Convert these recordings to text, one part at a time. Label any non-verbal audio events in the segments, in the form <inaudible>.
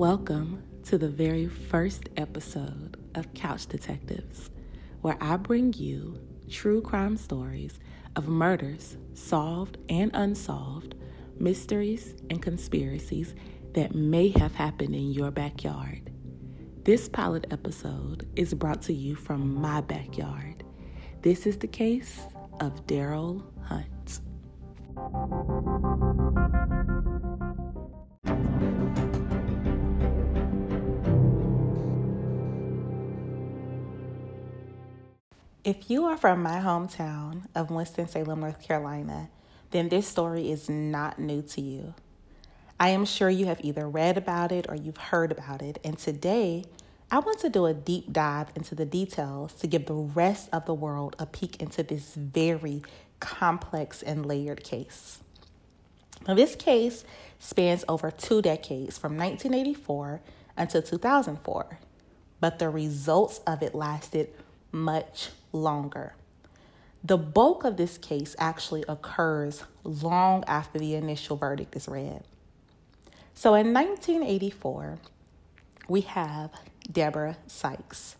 Welcome to the very first episode of Couch Detectives, where I bring you true crime stories of murders solved and unsolved, mysteries and conspiracies that may have happened in your backyard. This pilot episode is brought to you from my backyard. This is the case of Darryl Hunt. If you are from my hometown of Winston-Salem, North Carolina, then this story is not new to you. I am sure you have either read about it or you've heard about it, and today I want to do a deep dive into the details to give the rest of the world a peek into this very complex and layered case. Now, this case spans over two decades from 1984 until 2004, but the results of it lasted much longer. The bulk of this case actually occurs long after the initial verdict is read. So in 1984, we have Deborah Sykes.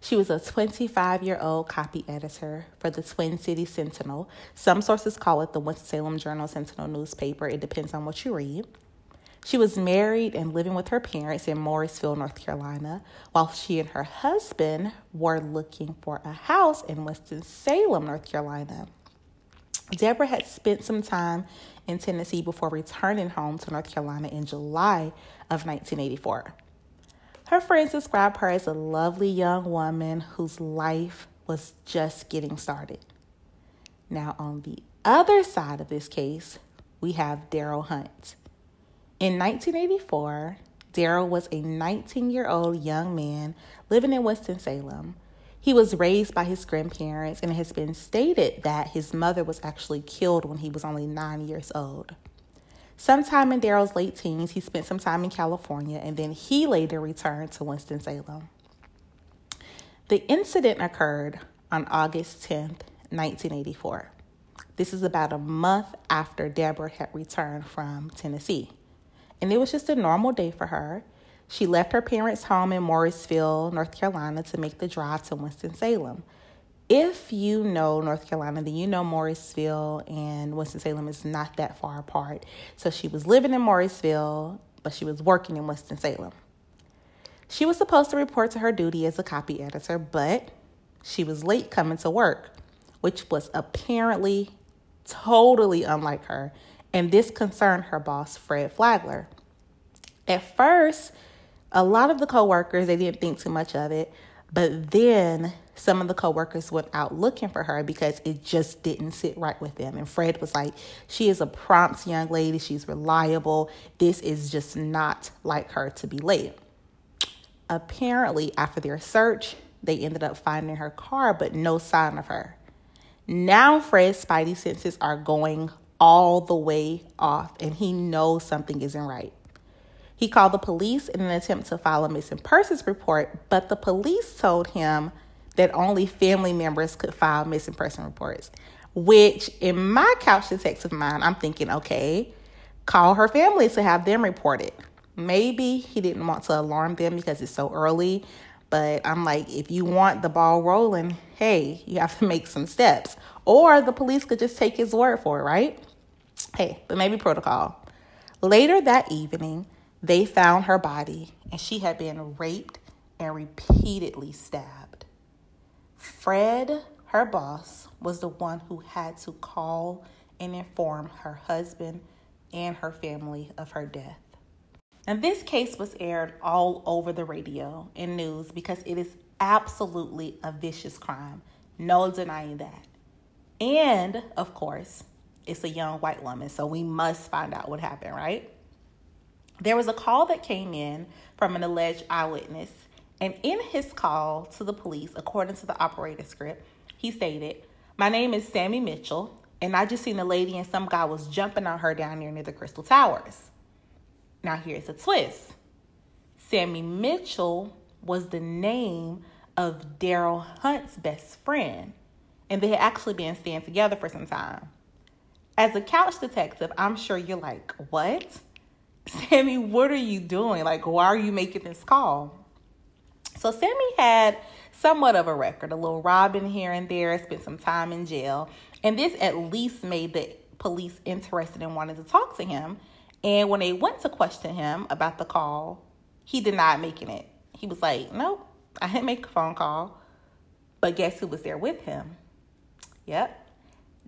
She was a 25 year old copy editor for the Twin City Sentinel. Some sources call it the Winston-Salem Journal Sentinel newspaper. It depends on what you read. She was married and living with her parents in Morrisville, North Carolina, while she and her husband were looking for a house in Winston-Salem, North Carolina. Deborah had spent some time in Tennessee before returning home to North Carolina in July of 1984. Her friends described her as a lovely young woman whose life was just getting started. Now, on the other side of this case, we have Darryl Hunt. In 1984, Darryl was a 19 year old young man living in Winston-Salem. He was raised by his grandparents, and it has been stated that his mother was actually killed when he was only nine years old. Sometime in Darryl's late teens, he spent some time in California, and then he later returned to Winston-Salem. The incident occurred on August 10th, 1984. This is about a month after Deborah had returned from Tennessee and it was just a normal day for her. She left her parents' home in Morrisville, North Carolina, to make the drive to Winston-Salem. If you know North Carolina, then you know Morrisville and Winston-Salem is not that far apart. So she was living in Morrisville, but she was working in Winston-Salem. She was supposed to report to her duty as a copy editor, but she was late coming to work, which was apparently totally unlike her and this concerned her boss, Fred Flagler. At first, a lot of the coworkers they didn't think too much of it, but then some of the coworkers went out looking for her because it just didn't sit right with them. And Fred was like, "She is a prompt young lady. She's reliable. This is just not like her to be late." Apparently, after their search, they ended up finding her car, but no sign of her. Now, Fred's spidey senses are going all the way off and he knows something isn't right. He called the police in an attempt to file a missing persons report, but the police told him that only family members could file missing person reports. Which, in my couch detective mind, I'm thinking, okay, call her family to have them report it. Maybe he didn't want to alarm them because it's so early, but I'm like, if you want the ball rolling, hey, you have to <laughs> make some steps. Or the police could just take his word for it, right? Hey, but maybe protocol. Later that evening, they found her body and she had been raped and repeatedly stabbed. Fred, her boss, was the one who had to call and inform her husband and her family of her death. And this case was aired all over the radio and news because it is absolutely a vicious crime. No denying that. And, of course, it's a young white woman, so we must find out what happened, right? There was a call that came in from an alleged eyewitness, and in his call to the police, according to the operator script, he stated, My name is Sammy Mitchell, and I just seen a lady and some guy was jumping on her down near near the Crystal Towers. Now, here's a twist Sammy Mitchell was the name of Darryl Hunt's best friend, and they had actually been staying together for some time. As a couch detective, I'm sure you're like, what? <laughs> Sammy, what are you doing? Like, why are you making this call? So, Sammy had somewhat of a record, a little robbing here and there, spent some time in jail. And this at least made the police interested and wanted to talk to him. And when they went to question him about the call, he denied making it. He was like, Nope, I didn't make a phone call. But guess who was there with him? Yep,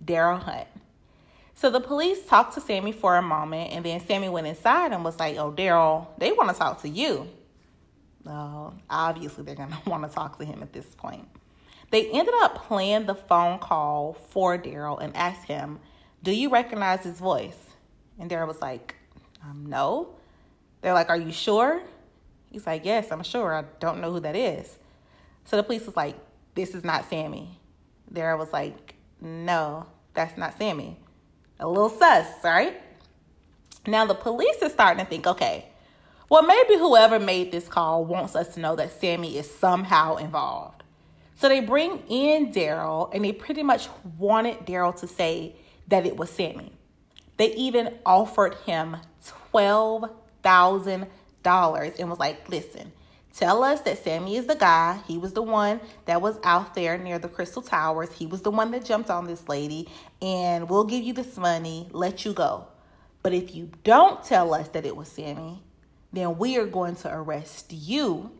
Darryl Hunt. So the police talked to Sammy for a moment, and then Sammy went inside and was like, Oh, Darryl, they want to talk to you. Well, obviously, they're going <laughs> to want to talk to him at this point. They ended up playing the phone call for Darryl and asked him, Do you recognize his voice? And Darryl was like, um, No. They're like, Are you sure? He's like, Yes, I'm sure. I don't know who that is. So the police was like, This is not Sammy. Darryl was like, No, that's not Sammy. A little sus, right? Now the police is starting to think, okay, well, maybe whoever made this call wants us to know that Sammy is somehow involved. So they bring in Darryl and they pretty much wanted Darryl to say that it was Sammy. They even offered him $12,000 and was like, listen, tell us that Sammy is the guy. He was the one that was out there near the Crystal Towers. He was the one that jumped on this lady, and we'll give you this money, let you go. But if you don't tell us that it was Sammy, then we are going to arrest you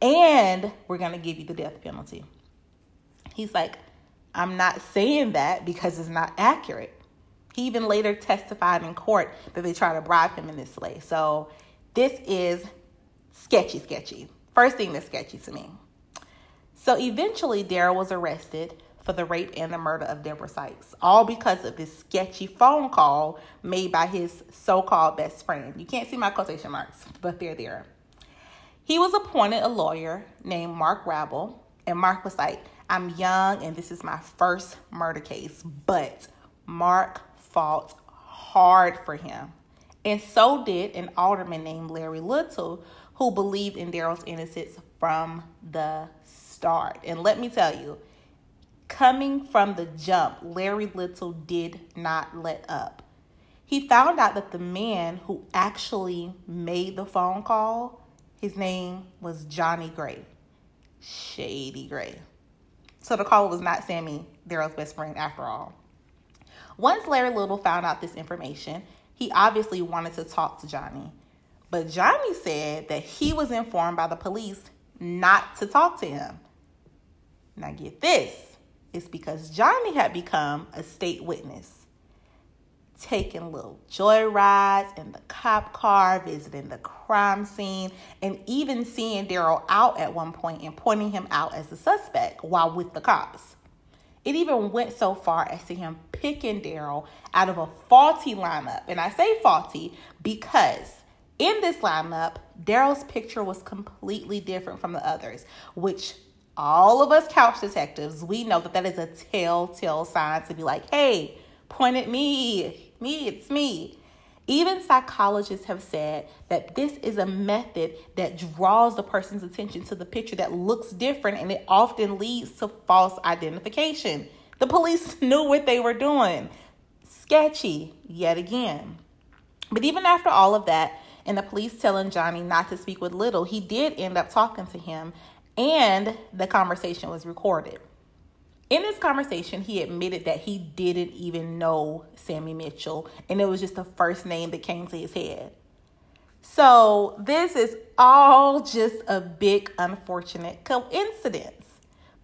and we're going to give you the death penalty. He's like, I'm not saying that because it's not accurate. He even later testified in court that they tried to bribe him in this way. So this is sketchy, sketchy. First thing that's sketchy to me. So eventually, Darryl was arrested for the rape and the murder of Deborah Sykes, all because of this sketchy phone call made by his so called best friend. You can't see my quotation marks, but they're there. He was appointed a lawyer named Mark Rabil, and Mark was like, I'm young and this is my first murder case, but Mark fought hard for him. And so did an alderman named Larry Little, who believed in Darryl's innocence from the start. And let me tell you, Coming from the jump, Larry Little did not let up. He found out that the man who actually made the phone call, his name was Johnny Gray. Shady Gray. So the caller was not Sammy, Darryl's best friend after all. Once Larry Little found out this information, he obviously wanted to talk to Johnny. But Johnny said that he was informed by the police not to talk to him. Now, get this it's because Johnny had become a state witness, taking little joy rides in the cop car, visiting the crime scene, and even seeing Darryl out at one point and pointing him out as a suspect while with the cops. It even went so far as to him picking Darryl out of a faulty lineup. And I say faulty because in this lineup, Darryl's picture was completely different from the others, which all of us couch detectives, we know that that is a telltale sign to be like, hey, point at me, me, it's me. Even psychologists have said that this is a method that draws the person's attention to the picture that looks different and it often leads to false identification. The police <laughs> knew what they were doing. Sketchy, yet again. But even after all of that, and the police telling Johnny not to speak with Little, he did end up talking to him and the conversation was recorded. In this conversation, he admitted that he didn't even know Sammy Mitchell, and it was just the first name that came to his head. So, this is all just a big unfortunate coincidence.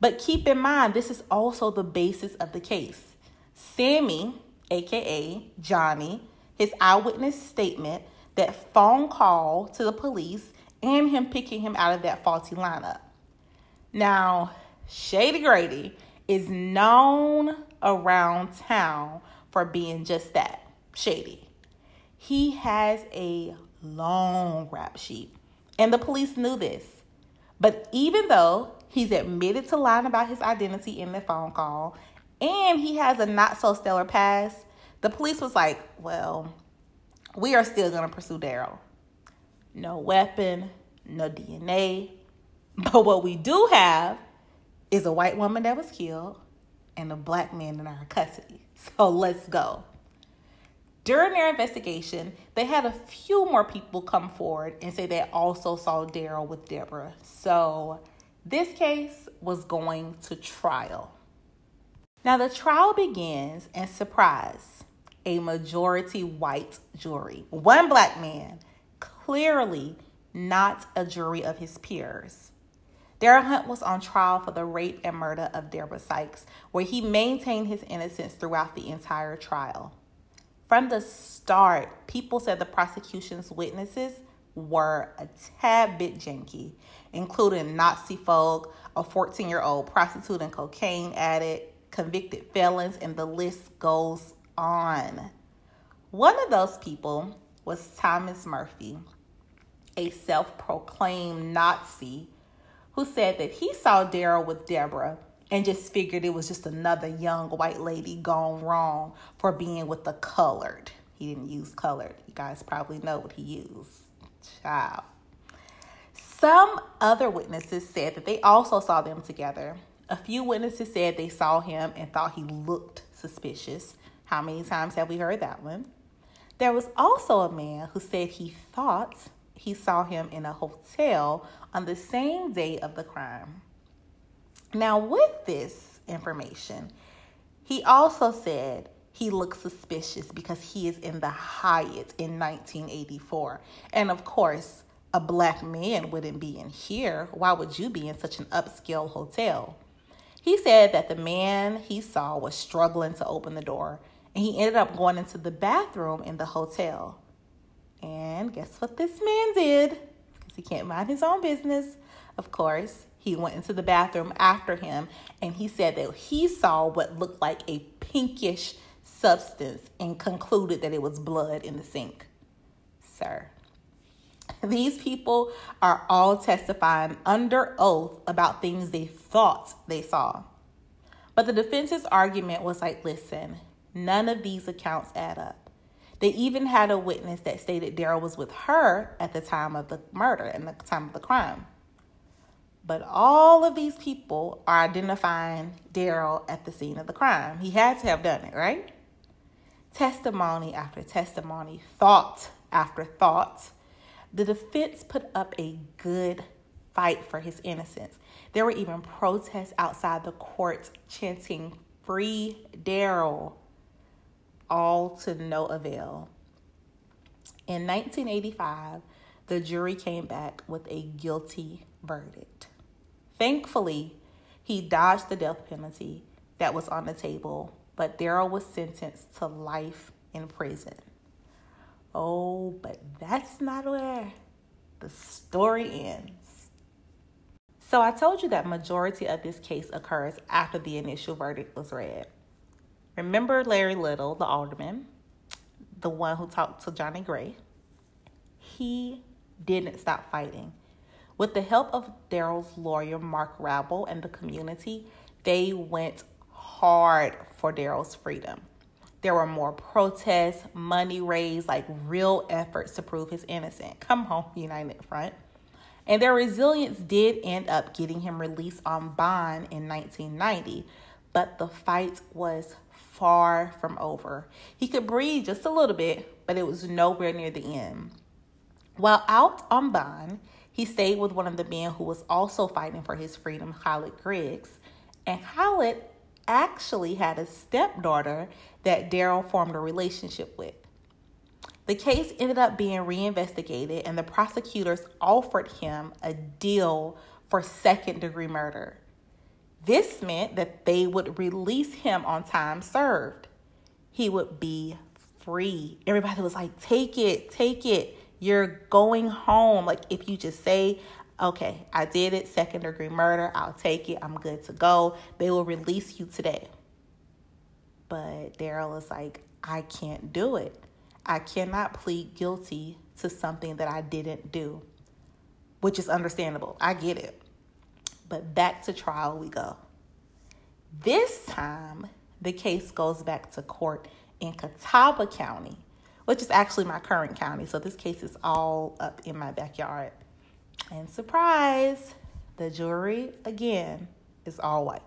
But keep in mind, this is also the basis of the case. Sammy, aka Johnny, his eyewitness statement, that phone call to the police, and him picking him out of that faulty lineup. Now, Shady Grady is known around town for being just that shady. He has a long rap sheet, and the police knew this. But even though he's admitted to lying about his identity in the phone call, and he has a not so stellar past, the police was like, well, we are still going to pursue Darryl. No weapon, no DNA, <laughs> but what we do have is a white woman that was killed and a black man in our custody. <laughs> So let's go. During their investigation, they had a few more people come forward and say they also saw Darryl with Deborah. So this case was going to trial. Now, the trial begins, and surprise, a majority white jury. One black man, clearly not a jury of his peers. Darryl Hunt was on trial for the rape and murder of Deborah Sykes, where he maintained his innocence throughout the entire trial. From the start, people said the prosecution's witnesses were a tad bit janky, including Nazi folk, a 14 year old prostitute and cocaine addict, convicted felons, and the list goes on. One of those people was Thomas Murphy, a self proclaimed Nazi who said that he saw Darryl with Deborah and just figured it was just another young white lady gone wrong for being with the colored. He didn't use colored. You guys probably know what he used. Child. Some other witnesses said that they also saw them together. A few witnesses said they saw him and thought he looked suspicious. How many times have we heard that one? There was also a man who said he thought he saw him in a hotel on the same day of the crime. Now, with this information, he also said he looks suspicious because he is in the Hyatt in 1984. And of course, a black man wouldn't be in here. Why would you be in such an upscale hotel? He said that the man he saw was struggling to open the door, and he ended up going into the bathroom in the hotel. And guess what this man did? Because he can't mind his own business, of course. He went into the bathroom after him and he said that he saw what looked like a pinkish substance and concluded that it was blood in the sink. Sir, these people are all testifying under oath about things they thought they saw. But the defense's argument was like, listen, none of these accounts add up. They even had a witness that stated Darryl was with her at the time of the murder and the time of the crime. But all of these people are identifying Darryl at the scene of the crime. He had to have done it, right? Testimony after testimony, thought after thought. The defense put up a good fight for his innocence. There were even protests outside the court chanting, Free Darryl, all to no avail. In 1985, the jury came back with a guilty verdict. Thankfully, he dodged the death penalty that was on the table, but Darryl was sentenced to life in prison. Oh, but that's not where the story ends. So I told you that majority of this case occurs after the initial verdict was read. Remember Larry Little, the alderman, the one who talked to Johnny Gray? He didn't stop fighting. With the help of Darryl's lawyer, Mark Rabil, and the community, they went hard for Darryl's freedom. There were more protests, money raised, like real efforts to prove his innocent. Come home, United Front. And their resilience did end up getting him released on bond in 1990, but the fight was far from over. He could breathe just a little bit, but it was nowhere near the end. While out on bond, he stayed with one of the men who was also fighting for his freedom, Khalid Griggs. And Khalid actually had a stepdaughter that Darryl formed a relationship with. The case ended up being reinvestigated, and the prosecutors offered him a deal for second degree murder. This meant that they would release him on time served. He would be free. Everybody was like, take it, take it. You're going home. Like, if you just say, okay, I did it, second degree murder, I'll take it, I'm good to go. They will release you today. But Darryl is like, I can't do it. I cannot plead guilty to something that I didn't do, which is understandable. I get it. But back to trial we go. This time, the case goes back to court in Catawba County, which is actually my current county. So this case is all up in my backyard. And surprise, the jury again is all white.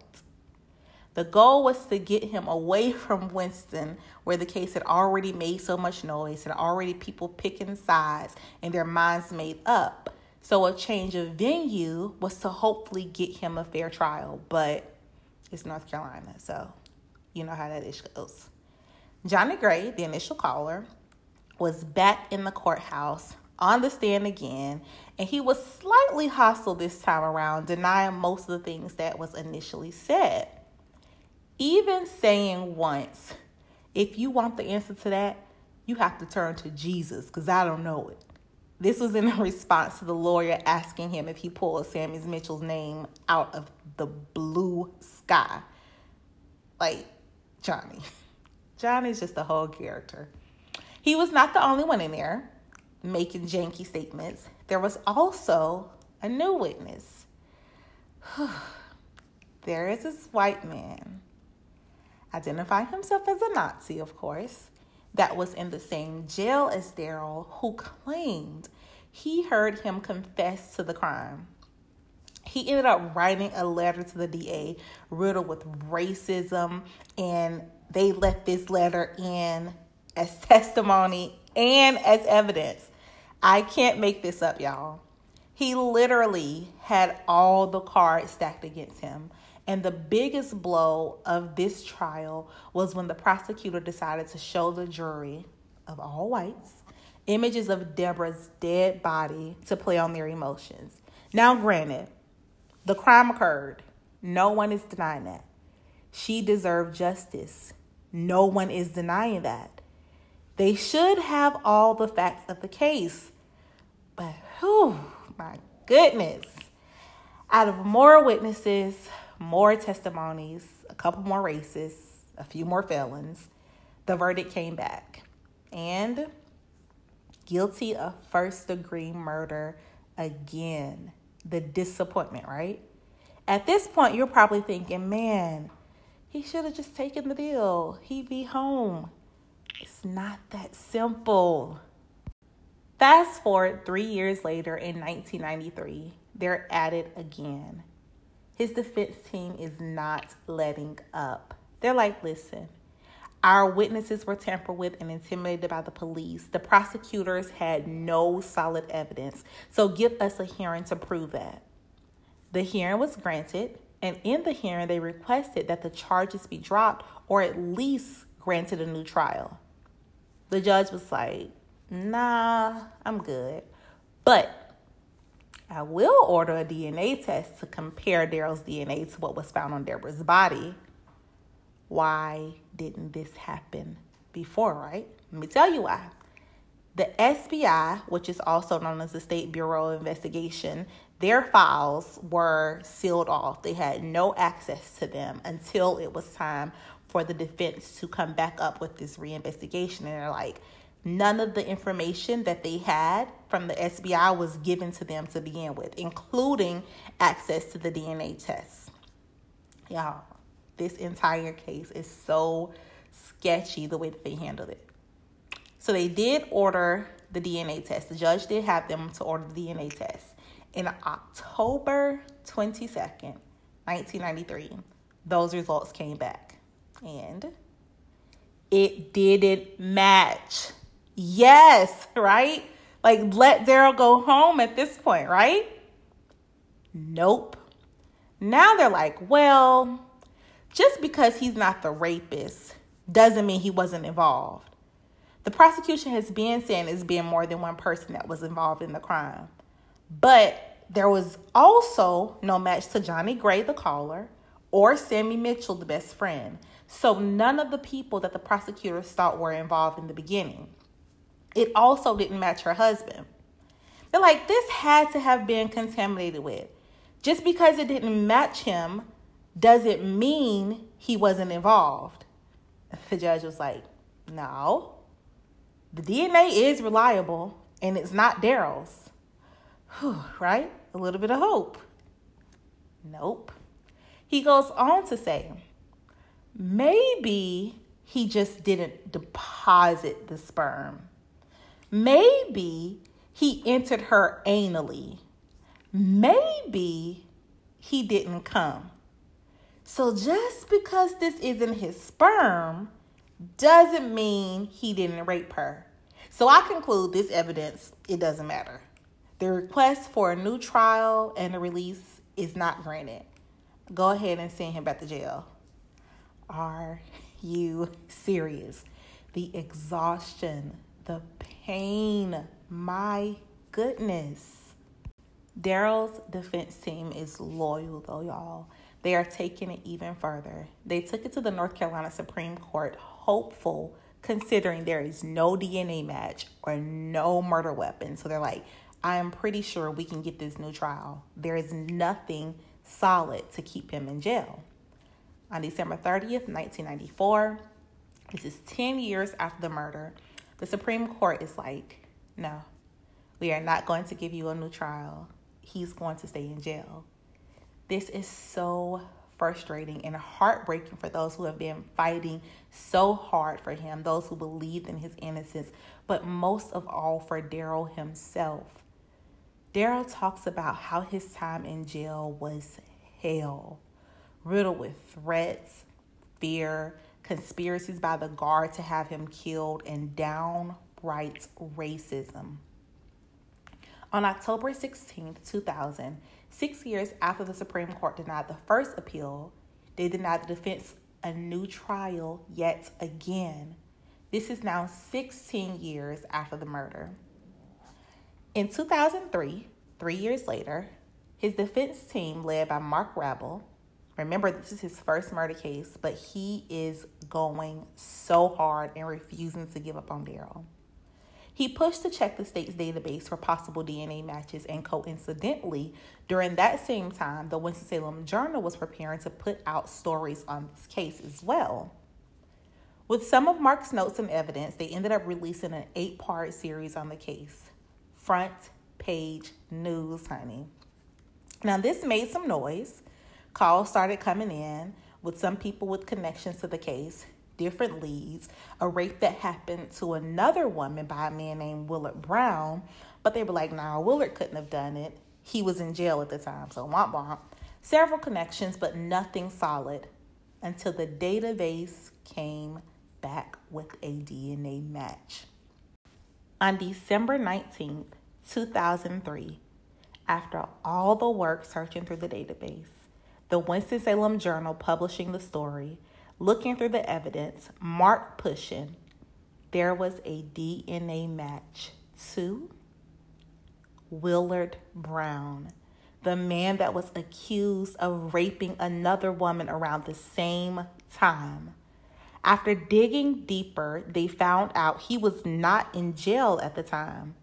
The goal was to get him away <laughs> from Winston, where the case had already made so much noise and already people picking sides and their minds made up. So a change of venue was to hopefully get him a fair trial, but it's North Carolina, so you know how that ish goes. Johnny Gray, the initial caller, was back in the courthouse on the stand again, and he was slightly hostile this time around, denying most of the things that was initially said. Even saying once, if you want the answer to that, you have to turn to Jesus because I don't know it. This was in <laughs> response to the lawyer asking him if he pulled Sammy Mitchell's name out of the blue sky. Like, Johnny. <laughs> Johnny's just a whole character. He was not the only one in there making janky statements. There was also a new witness. <sighs> there is this white man, identifying himself as a Nazi, of course, that was in the same jail as Darryl, who claimed he heard him confess to the crime. He ended up writing a letter to the DA riddled with racism, and they let this letter in as <laughs> testimony and as evidence. I can't make this up, y'all. He literally had all the cards stacked against him. And the biggest blow of this trial was when the prosecutor decided to show the jury of all whites images of Deborah's dead body to play on their emotions. Now, granted, the crime occurred. No one is denying that. She deserved justice. No one is denying that. They should have all the facts of the case. But, whew, my goodness. Out of more witnesses, more testimonies, a couple more races, a few more felons, the verdict came back. And guilty of first degree murder again. The disappointment, right? At this point, you're probably thinking, man, he should have just taken the deal. He'd be home. It's not that simple. Fast forward three years later in 1993, they're at it again. His defense team is not letting up. They're like, listen, our witnesses were tampered with and intimidated by the police. The prosecutors had no solid evidence. So give us a hearing to prove that. The hearing was granted, and in the hearing, they requested that the charges be dropped or at least granted a new trial. The judge was like, nah, I'm good. But I will order a DNA test to compare Darryl's DNA to what was found on Deborah's body. Why didn't this happen before, right? Let me tell you why. The SBI, which is also known as the State Bureau of Investigation, their files were sealed off. They had no access to them until it was time for the defense to come back up with this reinvestigation. And they're like, none of the information that they had from the SBI was given to them to begin with, including access to the DNA tests. Y'all, this entire case is so sketchy the way that they handled it. So they did order the DNA test. The judge did have them to order the DNA test. In October 22nd, 1993, those results came back. And it didn't match Yes, right? Like, let Darryl go home at this point, right? Nope. Now they're like, well, just because he's not the rapist doesn't mean he wasn't involved. The prosecution has been saying it's been more than one person that was involved in the crime. But there was also no match to Johnny Gray, the caller, or Sammy Mitchell, the best friend. So none of the people that the prosecutors thought were involved in the beginning. It also didn't match her husband. They're like, this had to have been contaminated with. Just because it didn't match him doesn't mean he wasn't involved. <laughs> The judge was like, no, the DNA is reliable and it's not Darryl's. right? A little bit of hope. Nope. He goes on to say, maybe he just didn't deposit the sperm. Maybe he entered her anally. Maybe he didn't come. So just because this isn't his sperm doesn't mean he didn't rape her. So I conclude this evidence, it doesn't matter. The request for a new trial and a release is not granted. Go ahead and send him back to jail. Are you serious? The exhaustion, the pain, my goodness. Darryl's defense team is loyal, though, y'all. They are taking it even further. They took it to the North Carolina Supreme Court, hopeful, considering there is no DNA match or no murder weapon. So they're like, I am pretty sure we can get this new trial. There is nothing solid to keep him in jail. On December 30th, 1994, this is 10 years after the murder, the Supreme Court is like, no, we are not going to give you a new trial. He's going to stay in jail. This is so frustrating and heartbreaking for those who have been fighting so hard for him, those who believed in his innocence, but most of all for Darryl himself. Daryl talks about how his time in jail was hell, riddled with threats, fear, conspiracies by the guard to have him killed, and downright racism. On October 16, 2000, six years after the Supreme Court denied the first appeal, they denied the defense a new trial yet again. This is now 16 years after the murder. In 2003, three years later, his defense team, led by Mark Rabil, remember this is his first murder case, but he is going so hard and refusing to give up on Darryl. He pushed to check the state's database for possible DNA matches, and coincidentally, during that same time, the Winston-Salem Journal was preparing to put out stories on this case as well. With some of Mark's notes and evidence, they ended up releasing an eight part series on the case. Front page news, honey. Now, this made some noise. Calls started coming in with some people with connections to the case different leads, a rape that happened to another woman by a man named Willard Brown, but they were like, nah, Willard couldn't have done it. He was in jail at the time, so womp womp. Several connections, but nothing solid until the database came back with a DNA match. On December 19th, 2003, after all the work searching through the database, the Winston-Salem Journal publishing the story Looking through the evidence, Mark pushing, there was a DNA match to Willard Brown, the man that was accused of raping another woman around the same time. After digging deeper, they found out he was not in jail at the time.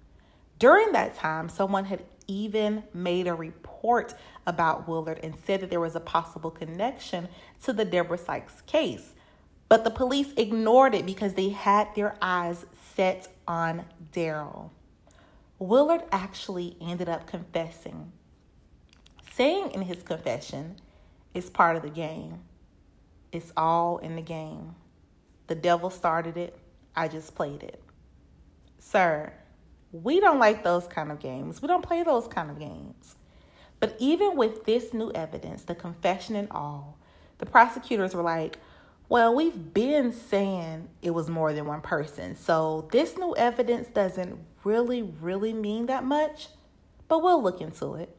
During that time, someone had even made a report about Willard and said that there was a possible connection to the Deborah Sykes case. But the police ignored it because they had their eyes set on Darryl. Willard actually ended up confessing, saying in his confession, it's part of the game. It's all in the game. The devil started it, I just played it. Sir, we don't like those kind of games. We don't play those kind of games. But even with this new evidence, the confession and all, the prosecutors were like, well, we've been saying it was more than one person. So this new evidence doesn't really, really mean that much, but we'll look into it.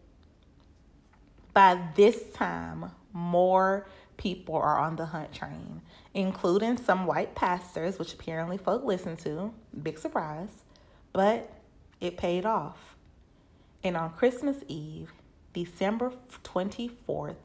By this time, more people are on the hunt train, including some white pastors, which apparently folk listen to. Big surprise. But it paid off. And on Christmas Eve, December 24th,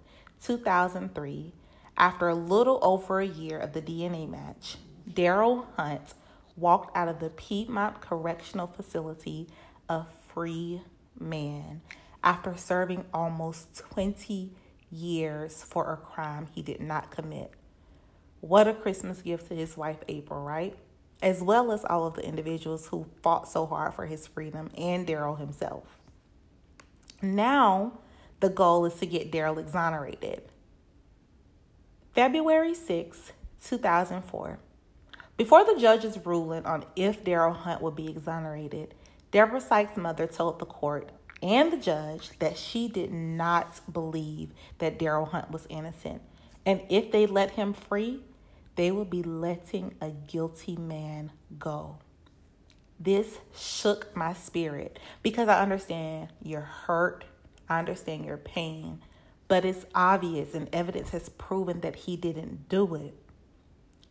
2003, after a little over a year of the DNA match, Darryl Hunt walked out of the Piedmont Correctional Facility a free man after serving almost 20 years for a crime he did not commit. What a Christmas gift to his wife, April, right? as well as all of the individuals who fought so hard for his freedom and Darryl himself. Now, the goal is to get Darryl exonerated. February 6, 2004. Before the judge's ruling on if Darryl Hunt would be exonerated, Deborah Sykes' mother told the court and the judge that she did not believe that Darryl Hunt was innocent And if they let him free, they would be letting a guilty man go. This shook my spirit because I understand you're hurt, I understand your pain, but it's obvious and evidence has proven that he didn't do it.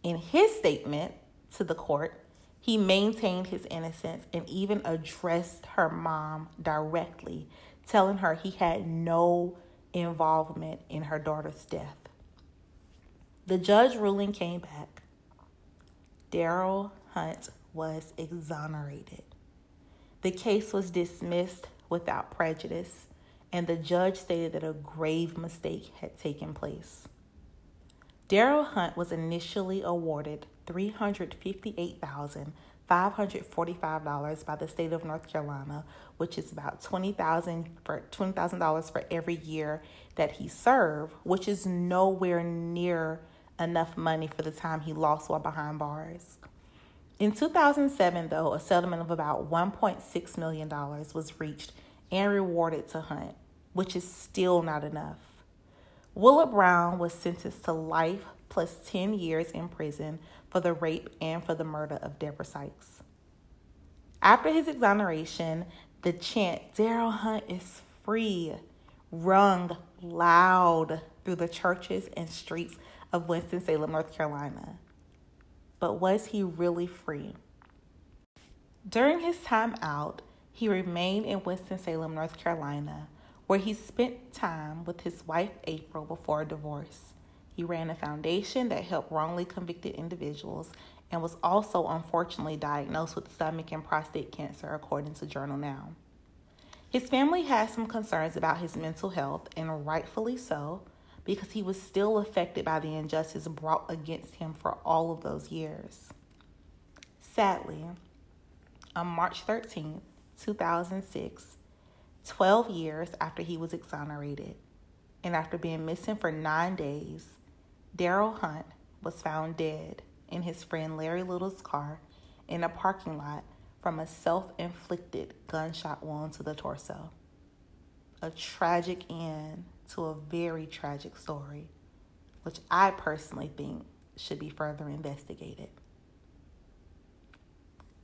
In his statement to the court, he maintained his innocence and even addressed her mom directly, telling her he had no involvement in her daughter's death. The judge ruling came back. Darryl Hunt was exonerated. The case was dismissed without prejudice, and the judge stated that a grave mistake had taken place. Darryl Hunt was initially awarded $358,545 by the state of North Carolina, which is about 20,000 for $20,000 for every year that he served, which is nowhere near enough money for the time he lost while behind bars. In 2007, though, a settlement of about $1.6 million was reached and rewarded to Hunt, which is still not enough. Willard Brown was sentenced to life plus 10 years in prison for the rape and for the murder of Deborah Sykes. After his exoneration, the chant, Darryl Hunt is free, rung loud through the churches and streets of Winston-Salem, North Carolina but was he really free? During his time out, he remained in Winston-Salem, North Carolina, where he spent time with his wife April before a divorce. He ran a foundation that helped wrongly convicted individuals and was also unfortunately diagnosed with stomach and prostate cancer, according to Journal Now. His family had some concerns about his mental health, and rightfully so, because he was still affected by the injustice brought against him for all of those years. Sadly, on March 13, 2006, 12 years after he was exonerated, and after being missing for nine days, Darryl Hunt was found dead in his friend Larry Little's car in a parking lot from a self inflicted gunshot wound to the torso. A tragic end to a very tragic story, which I personally think should be further investigated.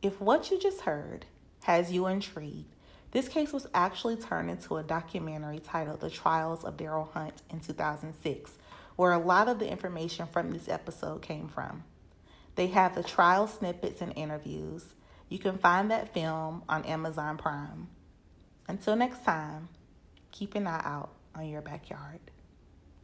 If what you just heard has you intrigued, this case was actually turned into a documentary titled The Trials of Darryl Hunt in 2006, where a lot of the information from this episode came from. They have the trial snippets and interviews. You can find that film on Amazon Prime. Until next time, keep an eye out on your backyard.